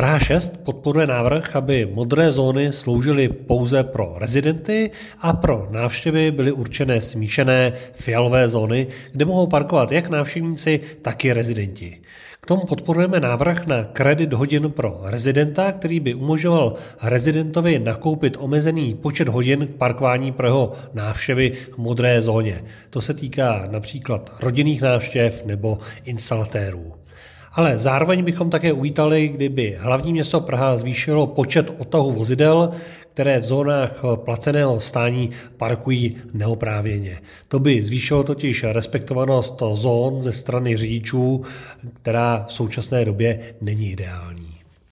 Praha 6 podporuje návrh, aby modré zóny sloužily pouze pro rezidenty a pro návštěvy byly určené smíšené fialové zóny, kde mohou parkovat jak návštěvníci, tak i rezidenti. K tomu podporujeme návrh na kredit hodin pro rezidenta, který by umožňoval rezidentovi nakoupit omezený počet hodin k parkování pro jeho návštěvy v modré zóně. To se týká například rodinných návštěv nebo instalatérů. Ale zároveň bychom také uvítali, kdyby hlavní město Praha zvýšilo počet odtahu vozidel, které v zónách placeného stání parkují neoprávněně. To by zvýšilo totiž respektovanost zón ze strany řidičů, která v současné době není ideální.